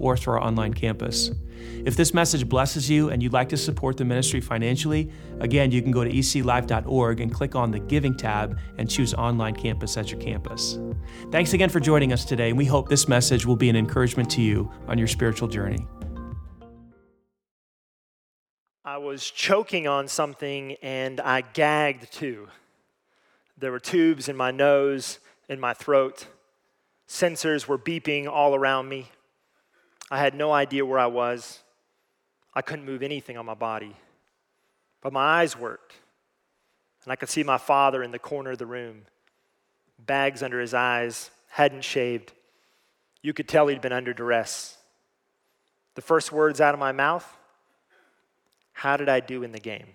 or through our online campus. If this message blesses you and you'd like to support the ministry financially, again, you can go to eclife.org and click on the Giving tab and choose Online Campus as your campus. Thanks again for joining us today, and we hope this message will be an encouragement to you on your spiritual journey. I was choking on something and I gagged too. There were tubes in my nose, in my throat. Sensors were beeping all around me. I had no idea where I was. I couldn't move anything on my body. But my eyes worked. And I could see my father in the corner of the room, bags under his eyes, hadn't shaved. You could tell he'd been under duress. The first words out of my mouth how did I do in the game?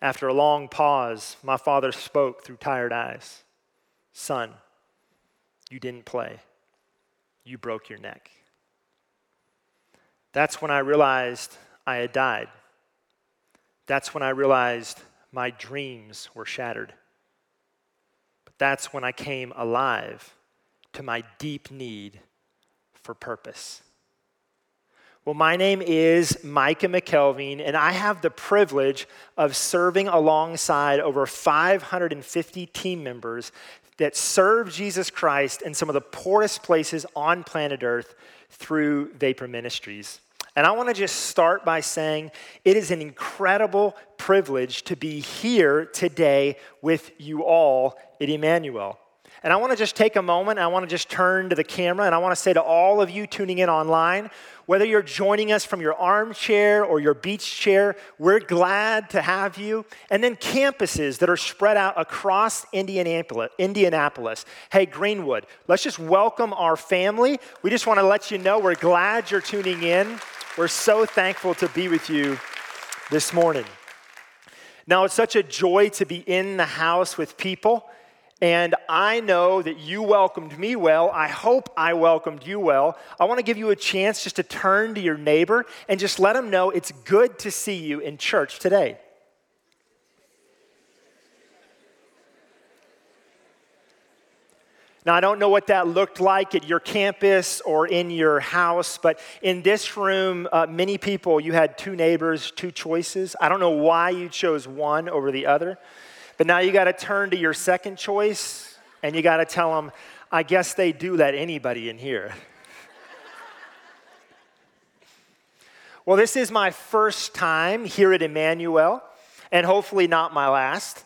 After a long pause, my father spoke through tired eyes Son, you didn't play. You broke your neck. That's when I realized I had died. That's when I realized my dreams were shattered. But that's when I came alive to my deep need for purpose. Well, my name is Micah McElveen, and I have the privilege of serving alongside over 550 team members that serve Jesus Christ in some of the poorest places on planet Earth through Vapor Ministries. And I want to just start by saying it is an incredible privilege to be here today with you all at Emmanuel. And I want to just take a moment, I want to just turn to the camera, and I want to say to all of you tuning in online, whether you're joining us from your armchair or your beach chair, we're glad to have you. And then campuses that are spread out across Indianapolis. Indianapolis. Hey, Greenwood, let's just welcome our family. We just want to let you know we're glad you're tuning in. We're so thankful to be with you this morning. Now, it's such a joy to be in the house with people and I know that you welcomed me well. I hope I welcomed you well. I want to give you a chance just to turn to your neighbor and just let them know it's good to see you in church today. Now, I don't know what that looked like at your campus or in your house, but in this room, uh, many people, you had two neighbors, two choices. I don't know why you chose one over the other. But now you got to turn to your second choice and you got to tell them, I guess they do let anybody in here. well, this is my first time here at Emmanuel, and hopefully not my last.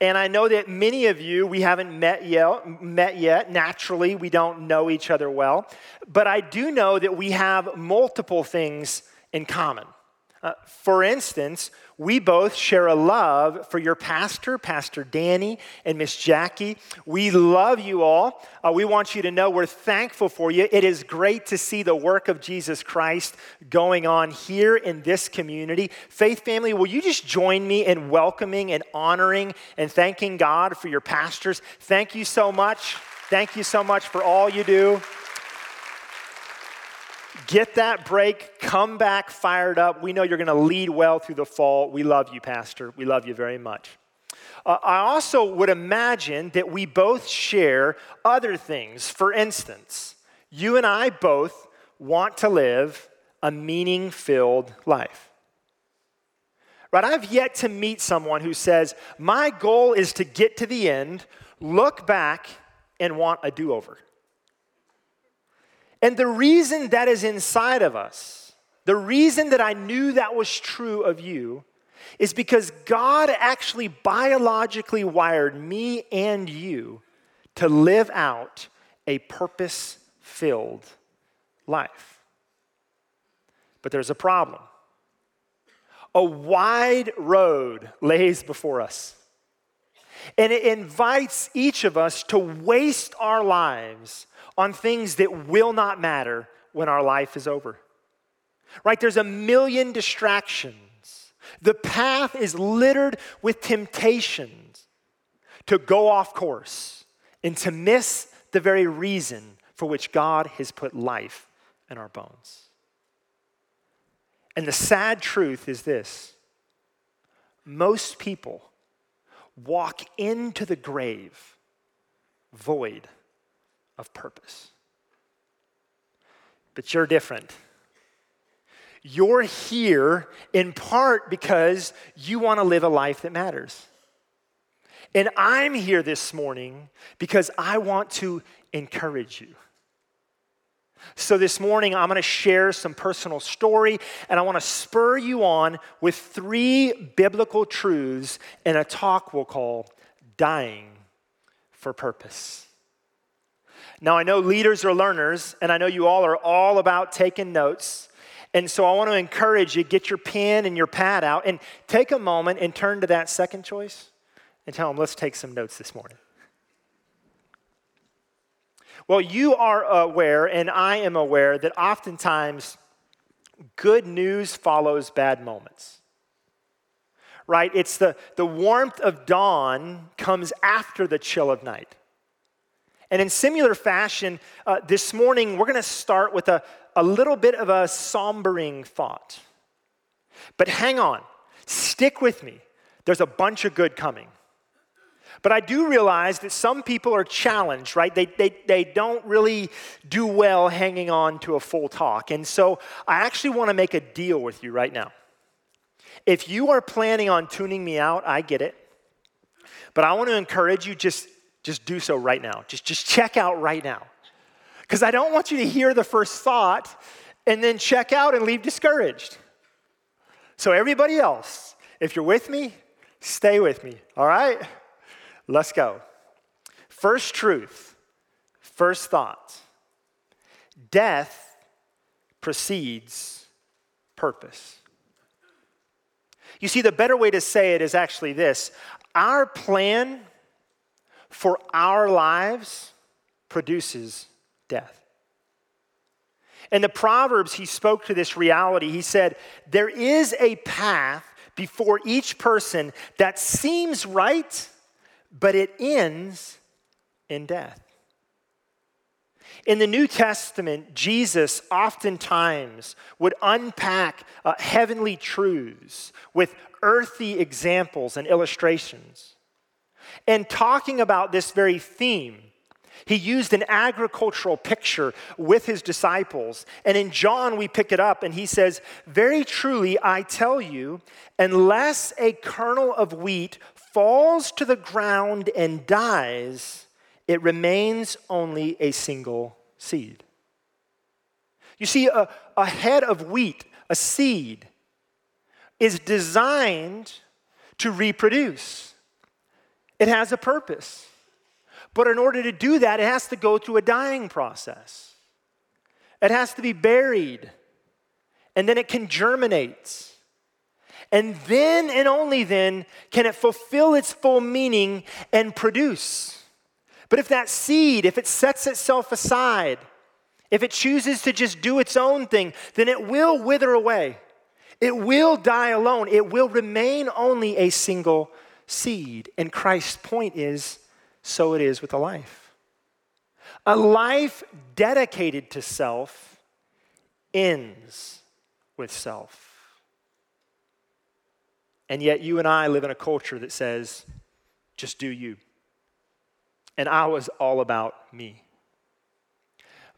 And I know that many of you, we haven't met yet, met yet. Naturally, we don't know each other well. But I do know that we have multiple things in common. Uh, for instance, we both share a love for your pastor, Pastor Danny and Miss Jackie. We love you all. Uh, we want you to know we're thankful for you. It is great to see the work of Jesus Christ going on here in this community. Faith family, will you just join me in welcoming and honoring and thanking God for your pastors? Thank you so much. Thank you so much for all you do. Get that break, come back fired up. We know you're going to lead well through the fall. We love you, Pastor. We love you very much. Uh, I also would imagine that we both share other things. For instance, you and I both want to live a meaning filled life. Right? I've yet to meet someone who says, My goal is to get to the end, look back, and want a do over. And the reason that is inside of us, the reason that I knew that was true of you, is because God actually biologically wired me and you to live out a purpose filled life. But there's a problem. A wide road lays before us. And it invites each of us to waste our lives on things that will not matter when our life is over. Right? There's a million distractions. The path is littered with temptations to go off course and to miss the very reason for which God has put life in our bones. And the sad truth is this most people walk into the grave void of purpose. But you're different. You're here in part because you want to live a life that matters. And I'm here this morning because I want to encourage you. So, this morning, I'm going to share some personal story and I want to spur you on with three biblical truths in a talk we'll call Dying for Purpose. Now, I know leaders are learners, and I know you all are all about taking notes. And so I want to encourage you get your pen and your pad out and take a moment and turn to that second choice and tell them, let's take some notes this morning. Well, you are aware, and I am aware, that oftentimes good news follows bad moments. Right? It's the, the warmth of dawn comes after the chill of night. And in similar fashion, uh, this morning we're going to start with a, a little bit of a sombering thought. But hang on, stick with me. There's a bunch of good coming. But I do realize that some people are challenged, right? They, they, they don't really do well hanging on to a full talk. And so I actually want to make a deal with you right now. If you are planning on tuning me out, I get it. But I want to encourage you just, just do so right now. Just, just check out right now. Because I don't want you to hear the first thought and then check out and leave discouraged. So, everybody else, if you're with me, stay with me, all right? Let's go. First truth, first thought death precedes purpose. You see, the better way to say it is actually this our plan for our lives produces death. In the Proverbs, he spoke to this reality. He said, There is a path before each person that seems right but it ends in death. In the New Testament, Jesus oftentimes would unpack uh, heavenly truths with earthy examples and illustrations. And talking about this very theme, he used an agricultural picture with his disciples. And in John, we pick it up and he says, Very truly, I tell you, unless a kernel of wheat falls to the ground and dies, it remains only a single seed. You see, a, a head of wheat, a seed, is designed to reproduce. It has a purpose. But in order to do that, it has to go through a dying process. It has to be buried, and then it can germinate and then and only then can it fulfill its full meaning and produce. But if that seed, if it sets itself aside, if it chooses to just do its own thing, then it will wither away. It will die alone. It will remain only a single seed. And Christ's point is so it is with a life. A life dedicated to self ends with self. And yet, you and I live in a culture that says, just do you. And I was all about me.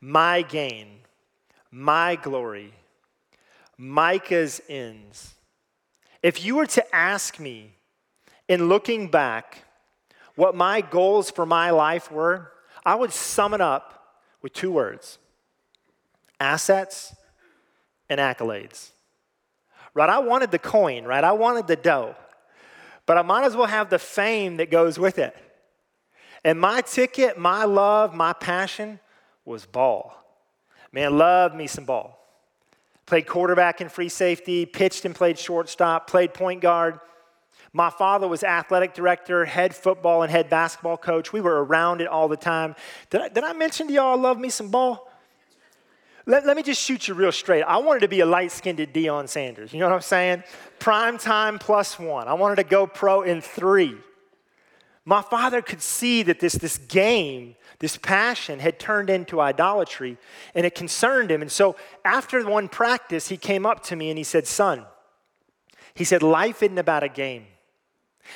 My gain, my glory, Micah's ends. If you were to ask me, in looking back, what my goals for my life were, I would sum it up with two words assets and accolades right? I wanted the coin, right? I wanted the dough. But I might as well have the fame that goes with it. And my ticket, my love, my passion was ball. Man, love me some ball. Played quarterback and free safety, pitched and played shortstop, played point guard. My father was athletic director, head football and head basketball coach. We were around it all the time. Did I, did I mention to y'all love me some ball? Let, let me just shoot you real straight. I wanted to be a light skinned Deion Sanders. You know what I'm saying? Prime time plus one. I wanted to go pro in three. My father could see that this, this game, this passion had turned into idolatry and it concerned him. And so after one practice, he came up to me and he said, Son, he said, life isn't about a game.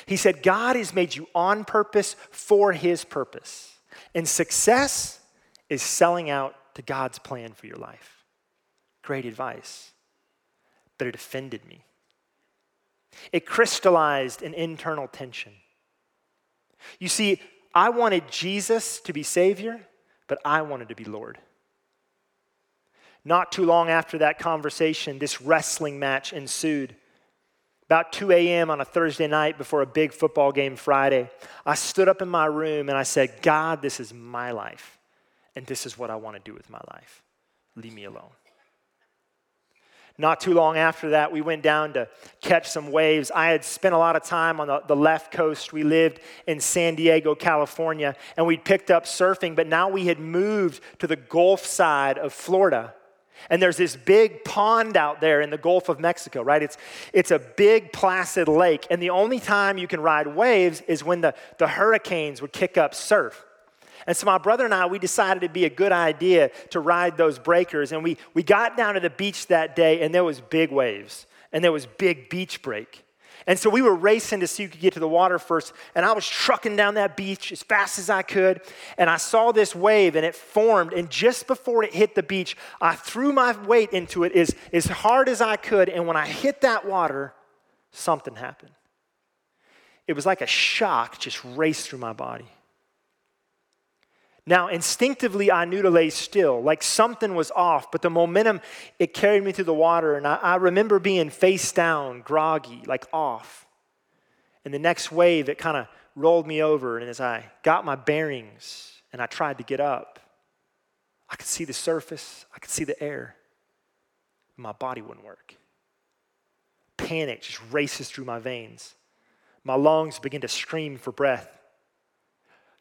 He said, God has made you on purpose for his purpose. And success is selling out to God's plan for your life. Great advice. But it offended me. It crystallized an internal tension. You see, I wanted Jesus to be Savior, but I wanted to be Lord. Not too long after that conversation, this wrestling match ensued. About 2 a.m. on a Thursday night before a big football game Friday, I stood up in my room and I said, God, this is my life, and this is what I want to do with my life. Leave me alone. Not too long after that, we went down to catch some waves. I had spent a lot of time on the, the left coast. We lived in San Diego, California, and we'd picked up surfing, but now we had moved to the Gulf side of Florida. And there's this big pond out there in the Gulf of Mexico, right? It's, it's a big placid lake. And the only time you can ride waves is when the, the hurricanes would kick up surf. And so my brother and I, we decided it'd be a good idea to ride those breakers. And we, we got down to the beach that day, and there was big waves, and there was big beach break. And so we were racing to see who could get to the water first. And I was trucking down that beach as fast as I could. And I saw this wave and it formed. And just before it hit the beach, I threw my weight into it as, as hard as I could. And when I hit that water, something happened. It was like a shock just raced through my body. Now, instinctively, I knew to lay still, like something was off, but the momentum, it carried me through the water. And I, I, remember being face down, groggy, like off. And the next wave, it kind of rolled me over. And as I got my bearings and I tried to get up, I could see the surface, I could see the air. My body wouldn't work. Panic just races through my veins. My lungs begin to scream for breath.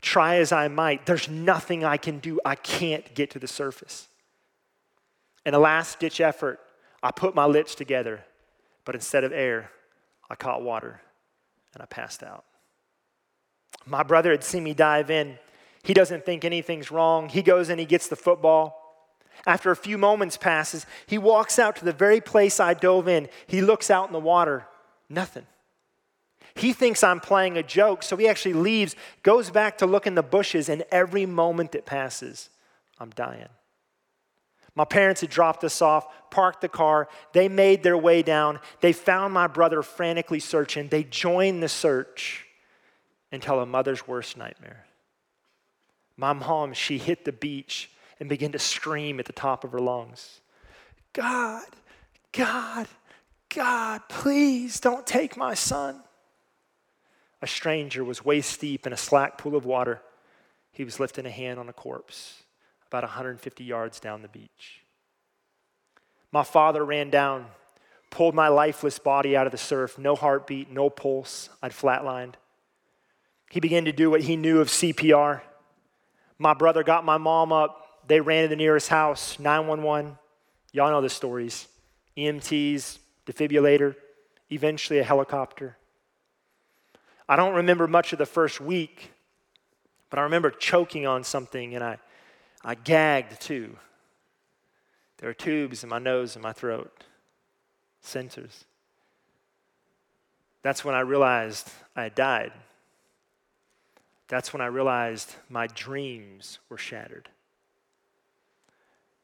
Try as I might, there's nothing I can do. I can't get to the surface. In a last ditch effort, I put my lips together, but instead of air, I caught water and I passed out. My brother had seen me dive in. He doesn't think anything's wrong. He goes and he gets the football. After a few moments passes, he walks out to the very place I dove in. He looks out in the water. Nothing. He thinks I'm playing a joke, so he actually leaves, goes back to look in the bushes, and every moment that passes, I'm dying. My parents had dropped us off, parked the car. They made their way down. They found my brother frantically searching. They joined the search until a mother's worst nightmare. My mom, she hit the beach and began to scream at the top of her lungs God, God, God, please don't take my son a stranger was waist deep in a slack pool of water. He was lifting a hand on a corpse about 150 yards down the beach. My father ran down, pulled my lifeless body out of the surf, no heartbeat, no pulse. I'd flatlined. He began to do what he knew of CPR. My brother got my mom up. They ran to the nearest house, 911. Y'all know the stories EMTs, defibrillator, eventually a helicopter. I don't remember much of the first week, but I remember choking on something and I, I gagged too. There were tubes in my nose and my throat, sensors. That's when I realized I had died. That's when I realized my dreams were shattered.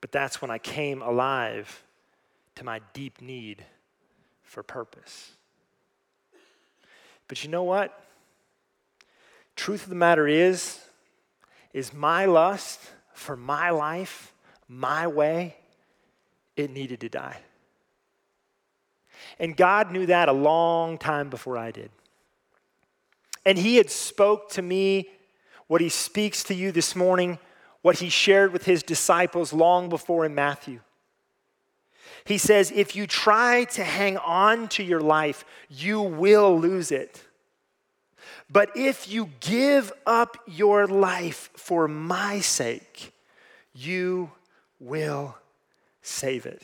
But that's when I came alive to my deep need for purpose. But you know what? Truth of the matter is, is my lust for my life, my way, it needed to die. And God knew that a long time before I did. And he had spoke to me what he speaks to you this morning, what he shared with his disciples long before in Matthew. He says, if you try to hang on to your life, you will lose it. But if you give up your life for my sake, you will save it.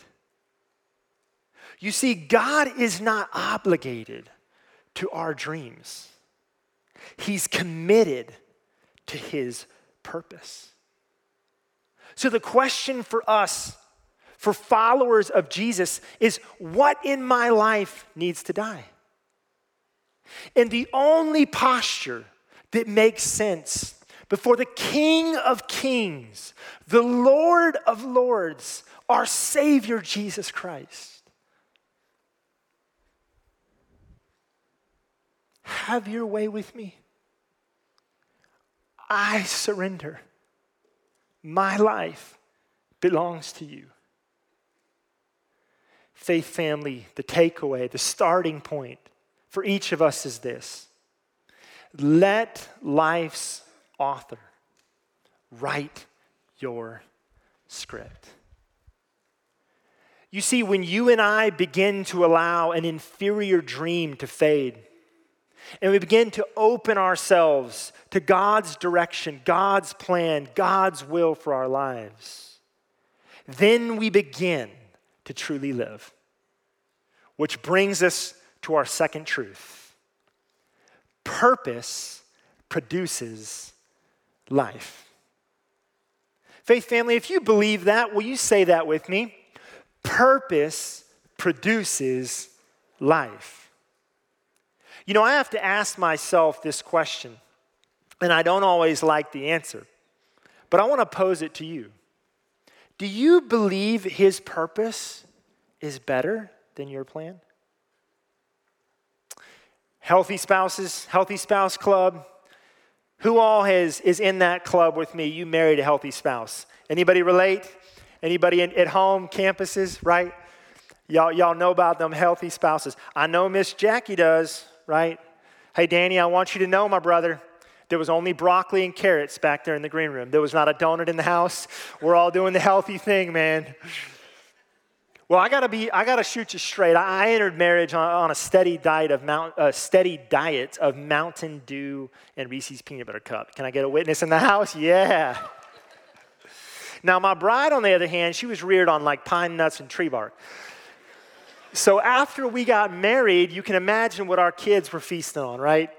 You see, God is not obligated to our dreams, He's committed to His purpose. So, the question for us, for followers of Jesus, is what in my life needs to die? And the only posture that makes sense before the King of Kings, the Lord of Lords, our Savior Jesus Christ. Have your way with me. I surrender. My life belongs to you. Faith family, the takeaway, the starting point for each of us is this let life's author write your script. You see, when you and I begin to allow an inferior dream to fade, and we begin to open ourselves to God's direction, God's plan, God's will for our lives, then we begin to truly live. Which brings us to our second truth purpose produces life. Faith family, if you believe that, will you say that with me? Purpose produces life. You know, I have to ask myself this question, and I don't always like the answer, but I want to pose it to you. Do you believe his purpose is better than your plan? Healthy spouses, healthy spouse club. Who all has, is in that club with me? You married a healthy spouse. Anybody relate? Anybody in, at home, campuses, right? Y'all, y'all know about them healthy spouses. I know Miss Jackie does, right? Hey, Danny, I want you to know, my brother, there was only broccoli and carrots back there in the green room. There was not a donut in the house. We're all doing the healthy thing, man. Well, I gotta be, I gotta shoot you straight. I entered marriage on, on a steady diet of mount, a steady diet of Mountain Dew and Reese's peanut butter cup. Can I get a witness in the house? Yeah. now, my bride, on the other hand, she was reared on like pine nuts and tree bark. So after we got married, you can imagine what our kids were feasting on, right?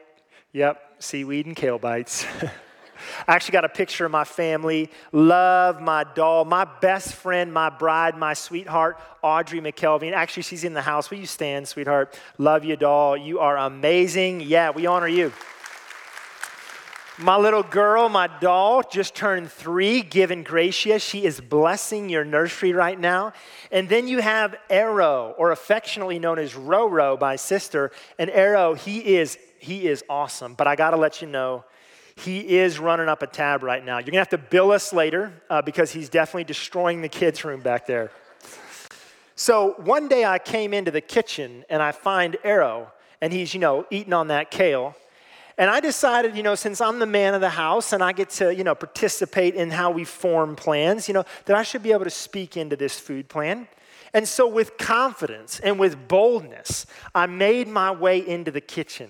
Yep, seaweed and kale bites. I actually got a picture of my family. Love my doll, my best friend, my bride, my sweetheart, Audrey McElveen. Actually, she's in the house. Will you stand, sweetheart? Love you, doll. You are amazing. Yeah, we honor you. My little girl, my doll, just turned three, given Gracia. She is blessing your nursery right now. And then you have Arrow, or affectionately known as Roro by sister. And Arrow, he is he is awesome. But I got to let you know, he is running up a tab right now. You're to have to bill us later uh, because he's definitely destroying the kids' room back there. So one day I came into the kitchen and I find Arrow, and he's, you know, eating on that kale. And I decided, you know, since I'm the man of the house and I get to, you know, participate in how we form plans, you know, that I should be able to speak into this food plan. And so, with confidence and with boldness, I made my way into the kitchen.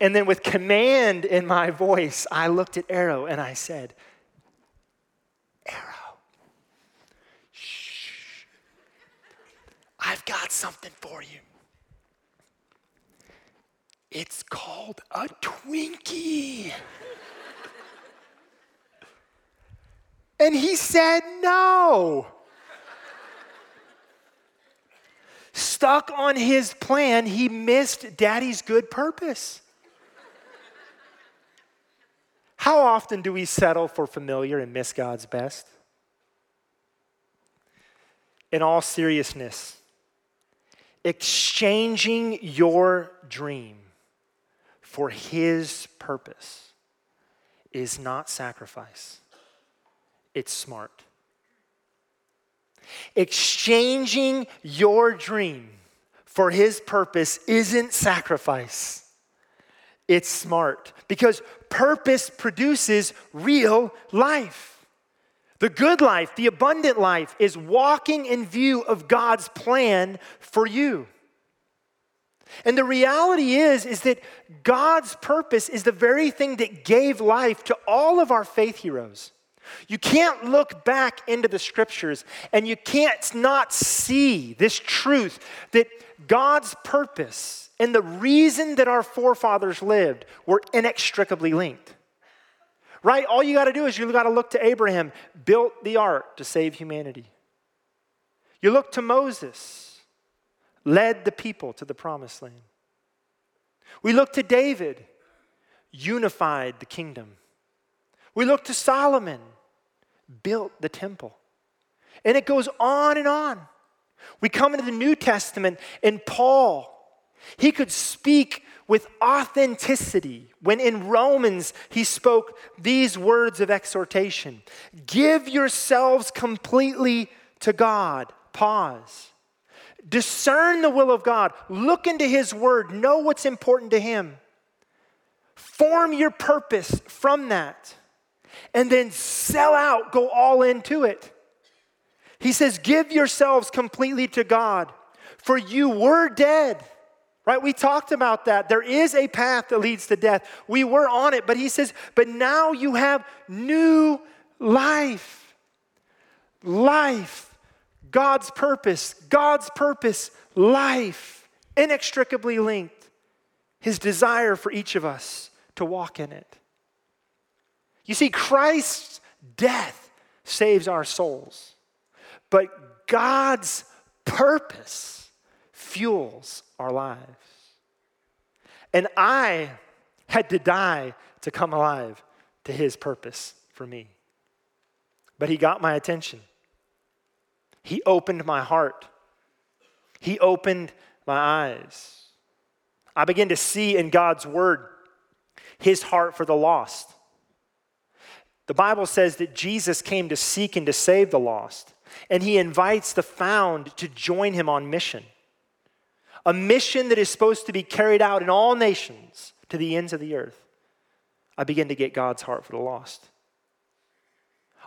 And then, with command in my voice, I looked at Arrow and I said, Arrow, shh, I've got something for you. It's called a Twinkie. and he said, No. Stuck on his plan, he missed daddy's good purpose. How often do we settle for familiar and miss God's best? In all seriousness, exchanging your dream for His purpose is not sacrifice, it's smart. Exchanging your dream for His purpose isn't sacrifice it's smart because purpose produces real life. The good life, the abundant life, is walking in view of God's plan for you. And the reality is is that God's purpose is the very thing that gave life to all of our faith heroes. You can't look back into the scriptures and you can't not see this truth that God's purpose and the reason that our forefathers lived were inextricably linked. Right? All you got to do is you got to look to Abraham, built the ark to save humanity. You look to Moses, led the people to the promised land. We look to David, unified the kingdom. We look to Solomon, built the temple. And it goes on and on. We come into the New Testament, and Paul, he could speak with authenticity when in Romans he spoke these words of exhortation Give yourselves completely to God. Pause. Discern the will of God. Look into his word. Know what's important to him. Form your purpose from that and then sell out, go all into it. He says, Give yourselves completely to God, for you were dead. Right? We talked about that. There is a path that leads to death. We were on it, but he says, But now you have new life. Life. God's purpose. God's purpose. Life. Inextricably linked. His desire for each of us to walk in it. You see, Christ's death saves our souls, but God's purpose fuels our lives. And I had to die to come alive to his purpose for me. But he got my attention. He opened my heart. He opened my eyes. I began to see in God's word his heart for the lost. The Bible says that Jesus came to seek and to save the lost, and he invites the found to join him on mission. A mission that is supposed to be carried out in all nations to the ends of the earth. I begin to get God's heart for the lost.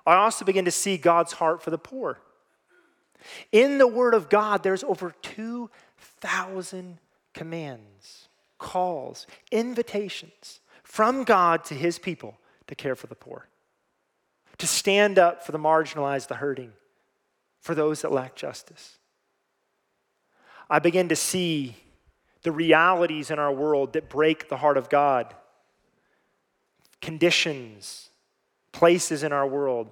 I also begin to see God's heart for the poor. In the Word of God, there's over 2,000 commands, calls, invitations from God to His people to care for the poor to stand up for the marginalized, the hurting, for those that lack justice. I begin to see the realities in our world that break the heart of God, conditions, places in our world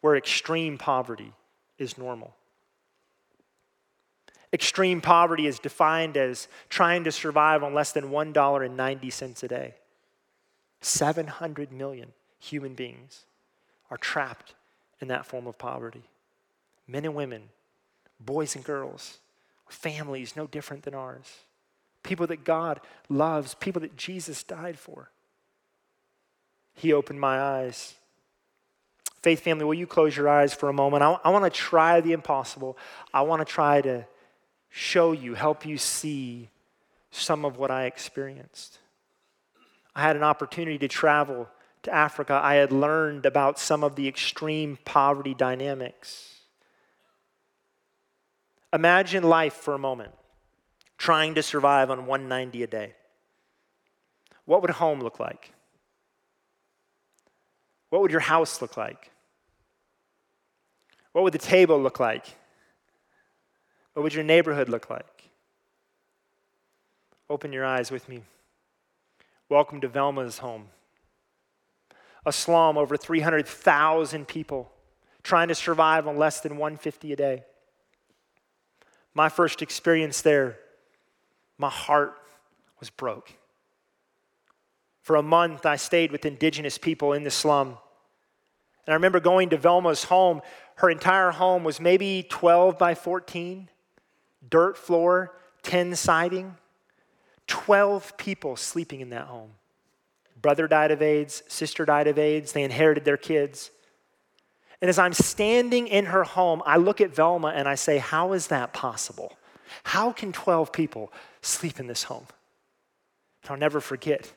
where extreme poverty is normal. Extreme poverty is defined as trying to survive on less than $1.90 a day. 700 million human beings are trapped in that form of poverty. Men and women, boys and girls, families no different than ours. People that God loves, people that Jesus died for. He opened my eyes. Faith family, will you close your eyes for a moment? I, I want to try the impossible. I want to try to show you, help you see some of what I experienced. I had an opportunity to travel to Africa, I had learned about some of the extreme poverty dynamics. Imagine life for a moment, trying to survive on 190 a day. What would home look like? What would your house look like? What would the table look like? What would your neighborhood look like? Open your eyes with me. Welcome to Velma's home a slum, over 300,000 people trying to survive on less than 150 a day. My first experience there, my heart was broke. For a month, I stayed with indigenous people in the slum. And I remember going to Velma's home. Her entire home was maybe 12 by 14, dirt floor, tin siding, 12 people sleeping in that home. Brother died of AIDS, sister died of AIDS, they inherited their kids. And as I'm standing in her home, I look at Velma and I say, How is that possible? How can 12 people sleep in this home? And I'll never forget.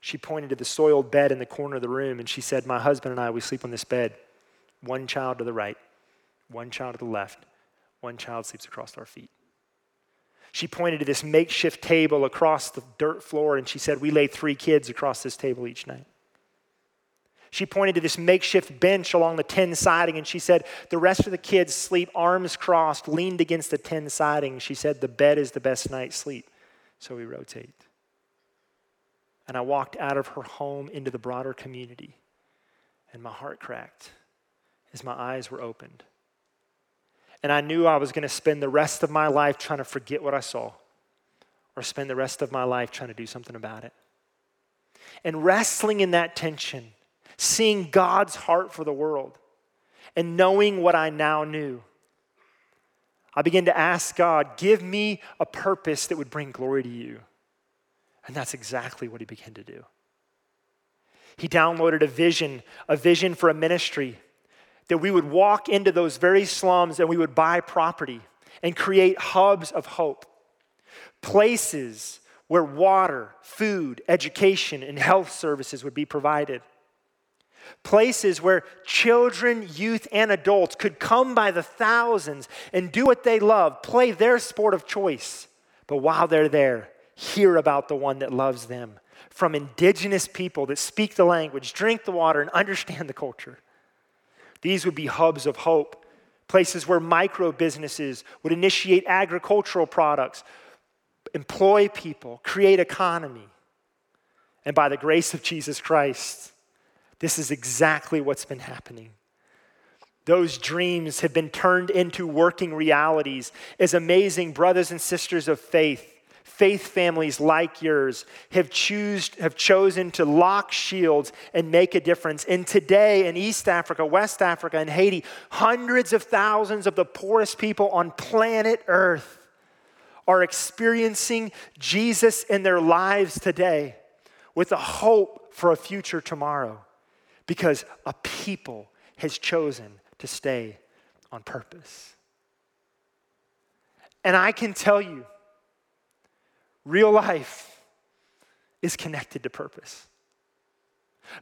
She pointed to the soiled bed in the corner of the room and she said, My husband and I, we sleep on this bed. One child to the right, one child to the left, one child sleeps across our feet. She pointed to this makeshift table across the dirt floor and she said, We lay three kids across this table each night. She pointed to this makeshift bench along the tin siding and she said, The rest of the kids sleep arms crossed, leaned against the tin siding. She said, The bed is the best night's sleep, so we rotate. And I walked out of her home into the broader community, and my heart cracked as my eyes were opened. And I knew I was going to spend the rest of my life trying to forget what I saw or spend the rest of my life trying to do something about it. And wrestling in that tension, seeing God's heart for the world, and knowing what I now knew, I began to ask God, give me a purpose that would bring glory to you. And that's exactly what he began to do. He downloaded a vision, a vision for a ministry that we would walk into those very slums and we would buy property and create hubs of hope. Places where water, food, education, and health services would be provided. Places where children, youth, and adults could come by the thousands and do what they love, play their sport of choice. But while they're there, hear about the one that loves them from indigenous people that speak the language, drink the water, and understand the culture. These would be hubs of hope, places where micro businesses would initiate agricultural products, employ people, create economy. And by the grace of Jesus Christ, this is exactly what's been happening. Those dreams have been turned into working realities as amazing brothers and sisters of faith faith families like yours have, choose, have chosen to lock shields and make a difference. And today in East Africa, West Africa, and Haiti, hundreds of thousands of the poorest people on planet Earth are experiencing Jesus in their lives today with a hope for a future tomorrow because a people has chosen to stay on purpose. And I can tell you, Real life is connected to purpose.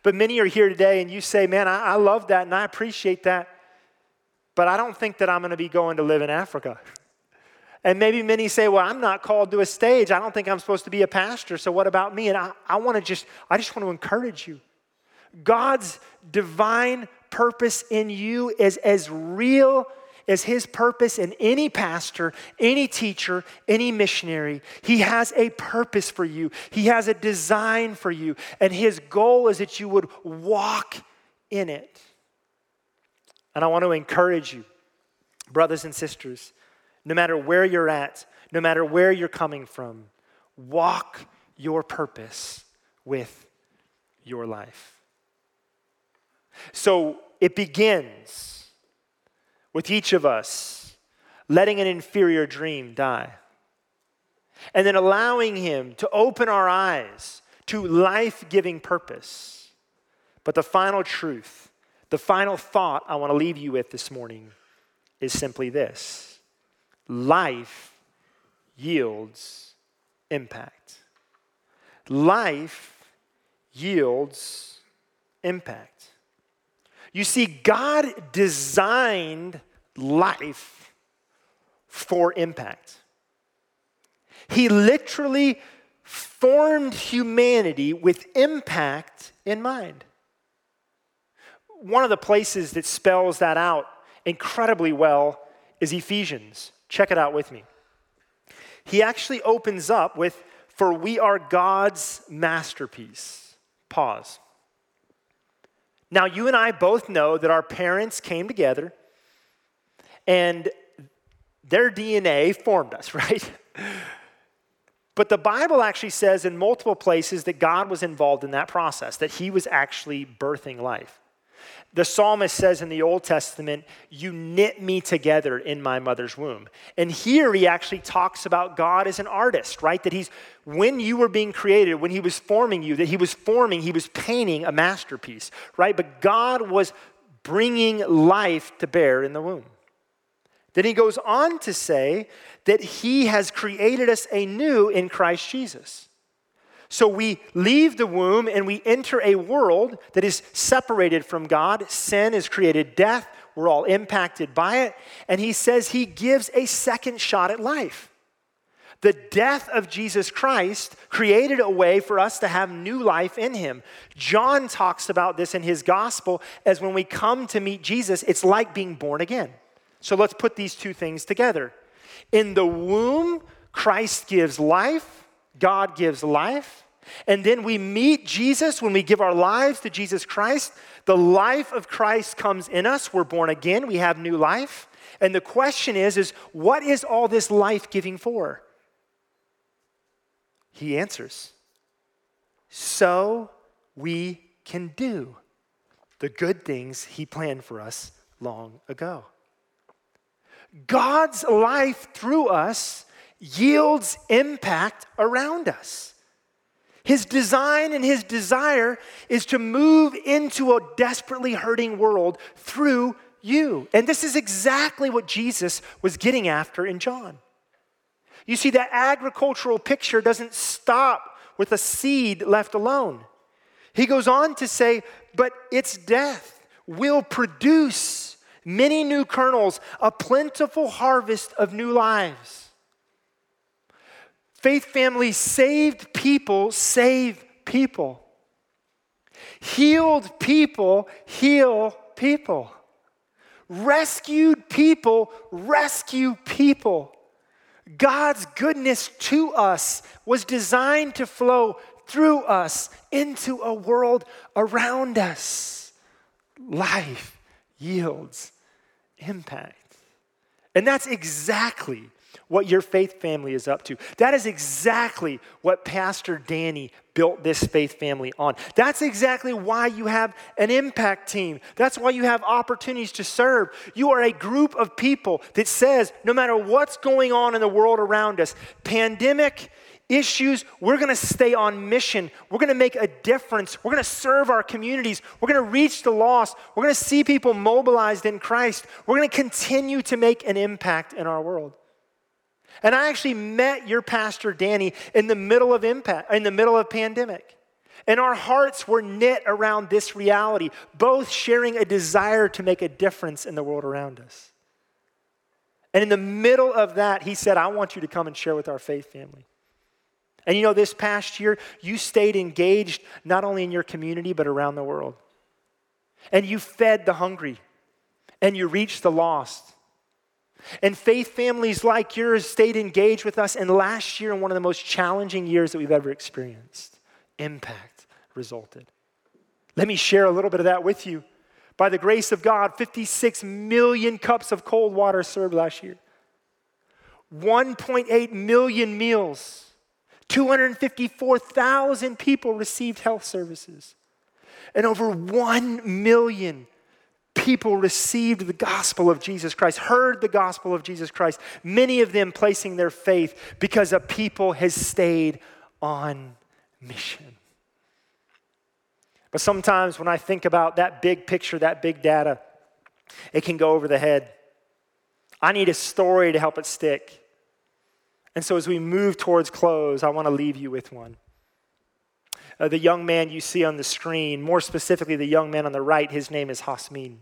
But many are here today and you say, Man, I, I love that and I appreciate that, but I don't think that I'm to be going to live in Africa. And maybe many say, Well, I'm not called to a stage. I don't think I'm supposed to be a pastor. So what about me? And I, I want to just, I just want to encourage you. God's divine purpose in you is as real as his purpose in any pastor, any teacher, any missionary. He has a purpose for you, he has a design for you, and his goal is that you would walk in it. And I want to encourage you, brothers and sisters, no matter where you're at, no matter where you're coming from, walk your purpose with your life. So it begins with each of us letting an inferior dream die. And then allowing Him to open our eyes to life giving purpose. But the final truth, the final thought I want to leave you with this morning is simply this life yields impact. Life yields impact. You see, God designed life for impact. He literally formed humanity with impact in mind. One of the places that spells that out incredibly well is Ephesians. Check it out with me. He actually opens up with, For we are God's masterpiece. Pause. Now, you and I both know that our parents came together and their DNA formed us, right? But the Bible actually says in multiple places that God was involved in that process, that He was actually birthing life. The psalmist says in the Old Testament, You knit me together in my mother's womb. And here he actually talks about God as an artist, right? That he's, when you were being created, when he was forming you, that he was forming, he was painting a masterpiece, right? But God was bringing life to bear in the womb. Then he goes on to say that he has created us anew in Christ Jesus. So we leave the womb and we enter a world that is separated from God. Sin has created death. We're all impacted by it. And he says he gives a second shot at life. The death of Jesus Christ created a way for us to have new life in him. John talks about this in his gospel as when we come to meet Jesus, it's like being born again. So let's put these two things together. In the womb, Christ gives life, God gives life. And then we meet Jesus when we give our lives to Jesus Christ. The life of Christ comes in us. We're born again, we have new life. And the question is is what is all this life giving for? He answers. So we can do the good things he planned for us long ago. God's life through us yields impact around us. His design and his desire is to move into a desperately hurting world through you. And this is exactly what Jesus was getting after in John. You see, that agricultural picture doesn't stop with a seed left alone. He goes on to say, but its death will produce many new kernels, a plentiful harvest of new lives. Faith family saved people save people. Healed people heal people. Rescued people rescue people. God's goodness to us was designed to flow through us into a world around us. Life yields impact. And that's exactly what your faith family is up to. That is exactly what Pastor Danny built this faith family on. That's exactly why you have an impact team. That's why you have opportunities to serve. You are a group of people that says no matter what's going on in the world around us, pandemic, issues, we're gonna stay on mission. We're gonna make a difference. We're gonna serve our communities. We're gonna reach the lost. We're gonna see people mobilized in Christ. We're gonna continue to make an impact in our world. And I actually met your pastor Danny in the middle of impact, in the middle of pandemic. And our hearts were knit around this reality, both sharing a desire to make a difference in the world around us. And in the middle of that, he said, I want you to come and share with our faith family. And you know, this past year, you stayed engaged not only in your community, but around the world. And you fed the hungry, and you reached the lost. And faith families like yours stayed engaged with us. And last year, in one of the most challenging years that we've ever experienced, impact resulted. Let me share a little bit of that with you. By the grace of God, 56 million cups of cold water served last year, 1.8 million meals, 254,000 people received health services, and over 1 million people received the gospel of Jesus Christ, heard the gospel of Jesus Christ, many of them placing their faith because a people has stayed on mission. But sometimes when I think about that big picture, that big data, it can go over the head. I need a story to help it stick. And so as we move towards close, I want to leave you with one. Uh, the young man you see on the screen, more specifically, the young man on the right, his name is Hasmin.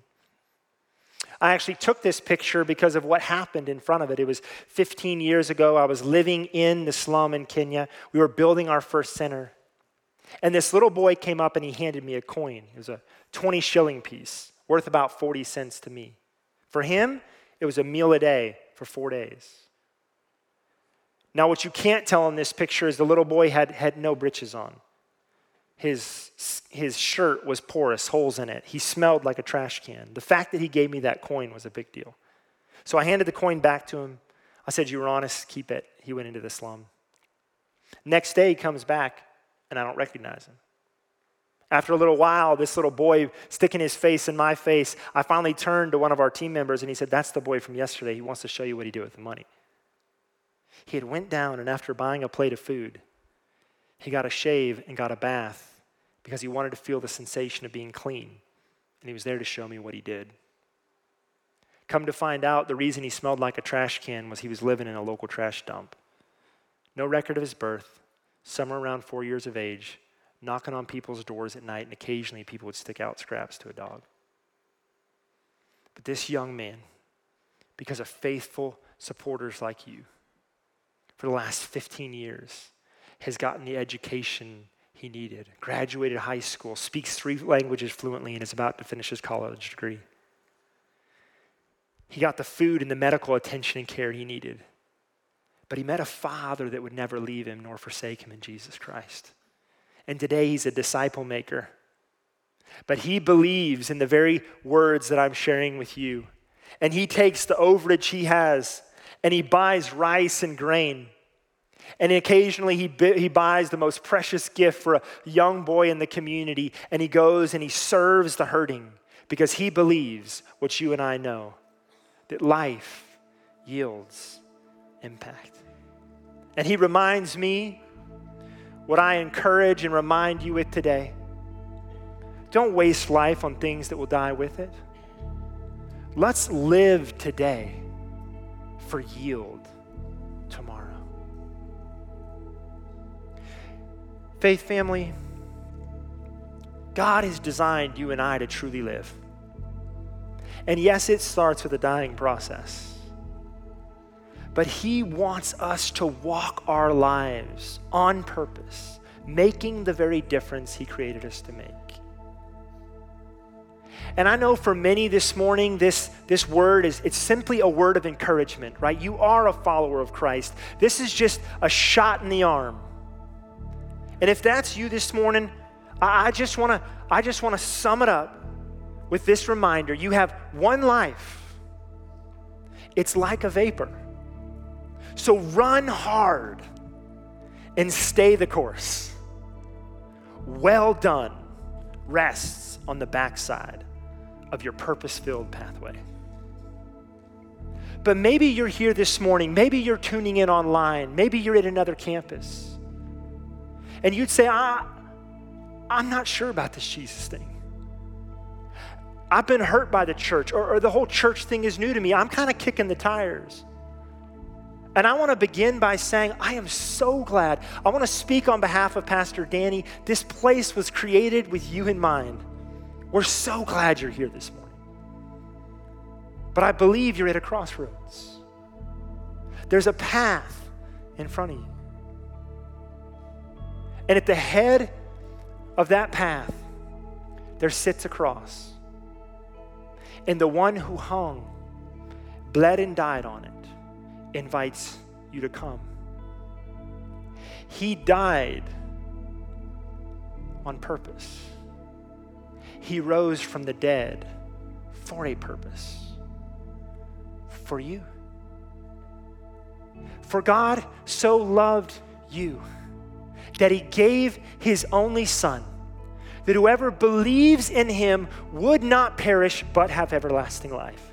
I actually took this picture because of what happened in front of it. It was 15 years ago. I was living in the slum in Kenya. We were building our first center. And this little boy came up and he handed me a coin. It was a 20 shilling piece, worth about 40 cents to me. For him, it was a meal a day for four days. Now, what you can't tell in this picture is the little boy had, had no breeches on. His, his shirt was porous, holes in it. He smelled like a trash can. The fact that he gave me that coin was a big deal. So I handed the coin back to him. I said, You were honest, keep it. He went into the slum. Next day, he comes back, and I don't recognize him. After a little while, this little boy sticking his face in my face, I finally turned to one of our team members and he said, That's the boy from yesterday. He wants to show you what he did with the money. He had went down and after buying a plate of food, he got a shave and got a bath because he wanted to feel the sensation of being clean. And he was there to show me what he did. Come to find out, the reason he smelled like a trash can was he was living in a local trash dump. No record of his birth, somewhere around four years of age, knocking on people's doors at night, and occasionally people would stick out scraps to a dog. But this young man, because of faithful supporters like you, for the last 15 years has gotten the education he needed, graduated high school, speaks three languages fluently, and is about to finish his college degree. He got the food and the medical attention and care he needed. But he met a father that would never leave him nor forsake him in Jesus Christ. And today he's a disciple maker. But he believes in the very words that I'm sharing with you. And he takes the overage he has and he buys rice and grain and occasionally he, he buys the most precious gift for a young boy in the community, and he goes and he serves the hurting because he believes what you and I know that life yields impact. And he reminds me what I encourage and remind you with today. Don't waste life on things that will die with it. Let's live today for yield Faith family, God has designed you and I to truly live. And yes, it starts with a dying process. But He wants us to walk our lives on purpose, making the very difference He created us to make. And I know for many this morning, this, this word is it's simply a word of encouragement, right? You are a follower of Christ. This is just a shot in the arm and if that's you this morning, I, just want to I just want to sum it up with this reminder. You have one life. It's like a vapor. So run hard and stay the course. Well done rests on the backside of your purpose filled pathway. But maybe you're here this morning. Maybe you're tuning in online. Maybe you're at another campus and you'd say, I, I'm not sure about this Jesus thing. I've been hurt by the church, or, or the whole church thing is new to me. I'm kind of kicking the tires. And I want to begin by saying, I am so glad. I want to speak on behalf of Pastor Danny. This place was created with you in mind. We're so glad you're here this morning. But I believe you're at a crossroads. There's a path in front of you. And at the head of that path, there sits a cross. And the one who hung, bled, and died on it invites you to come. He died on purpose. He rose from the dead for a purpose for you. For God so loved you that he gave his only Son, that whoever believes in him would not perish but have everlasting life.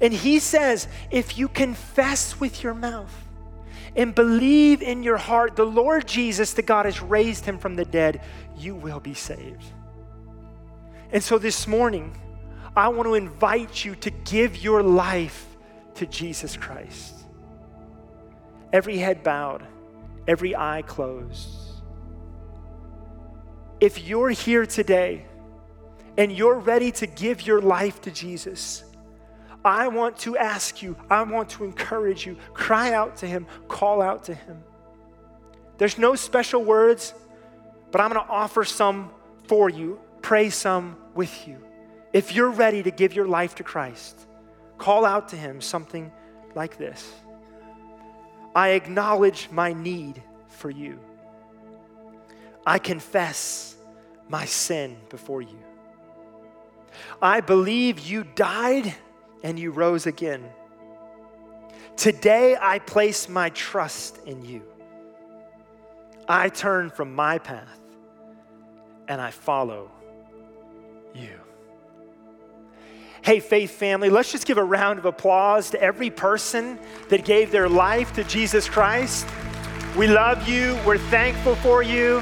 And he says, if you confess with your mouth and believe in your heart the Lord Jesus, that God has raised him from the dead, you will be saved. And so this morning, I want to invite you to give your life to Jesus Christ. Every head bowed every eye closed. If you're here today and you're ready to give your life to Jesus, I want to ask you, I want to encourage you, cry out to Him, call out to Him. There's no special words, but I'm going to offer some for you, pray some with you. If you're ready to give your life to Christ, call out to Him something like this. I acknowledge my need for you. I confess my sin before you. I believe you died and you rose again. Today I place my trust in you. I turn from my path and I follow Hey, faith family, let's just give a round of applause to every person that gave their life to Jesus Christ. We love you, we're thankful for you.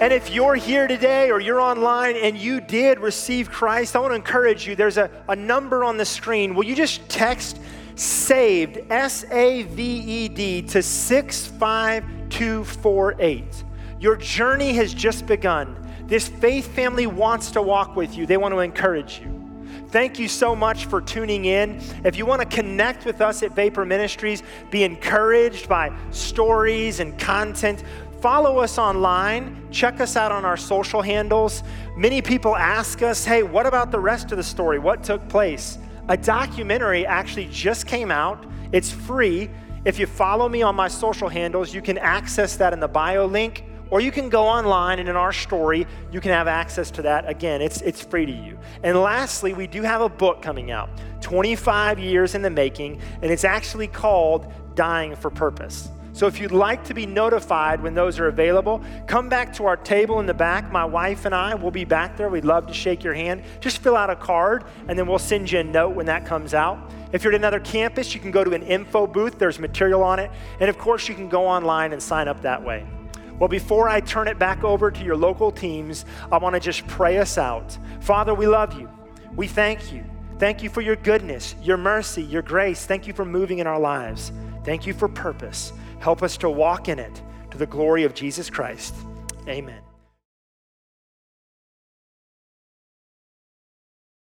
And if you're here today or you're online and you did receive Christ, I want to encourage you. There's a, a number on the screen. Will you just text SAVED, S A V E D, to 65248? Your journey has just begun. This faith family wants to walk with you, they want to encourage you. Thank you so much for tuning in. If you want to connect with us at Vapor Ministries, be encouraged by stories and content, follow us online, check us out on our social handles. Many people ask us, hey, what about the rest of the story? What took place? A documentary actually just came out, it's free. If you follow me on my social handles, you can access that in the bio link or you can go online and in our story, you can have access to that. Again, it's, it's free to you. And lastly, we do have a book coming out 25 years in the making, and it's actually called Dying for Purpose. So if you'd like to be notified when those are available, come back to our table in the back. My wife and I will be back there. We'd love to shake your hand. Just fill out a card, and then we'll send you a note when that comes out. If you're at another campus, you can go to an info booth, there's material on it. And of course, you can go online and sign up that way. Well, before I turn it back over to your local teams, I want to just pray us out. Father, we love you. We thank you. Thank you for your goodness, your mercy, your grace. Thank you for moving in our lives. Thank you for purpose. Help us to walk in it to the glory of Jesus Christ. Amen.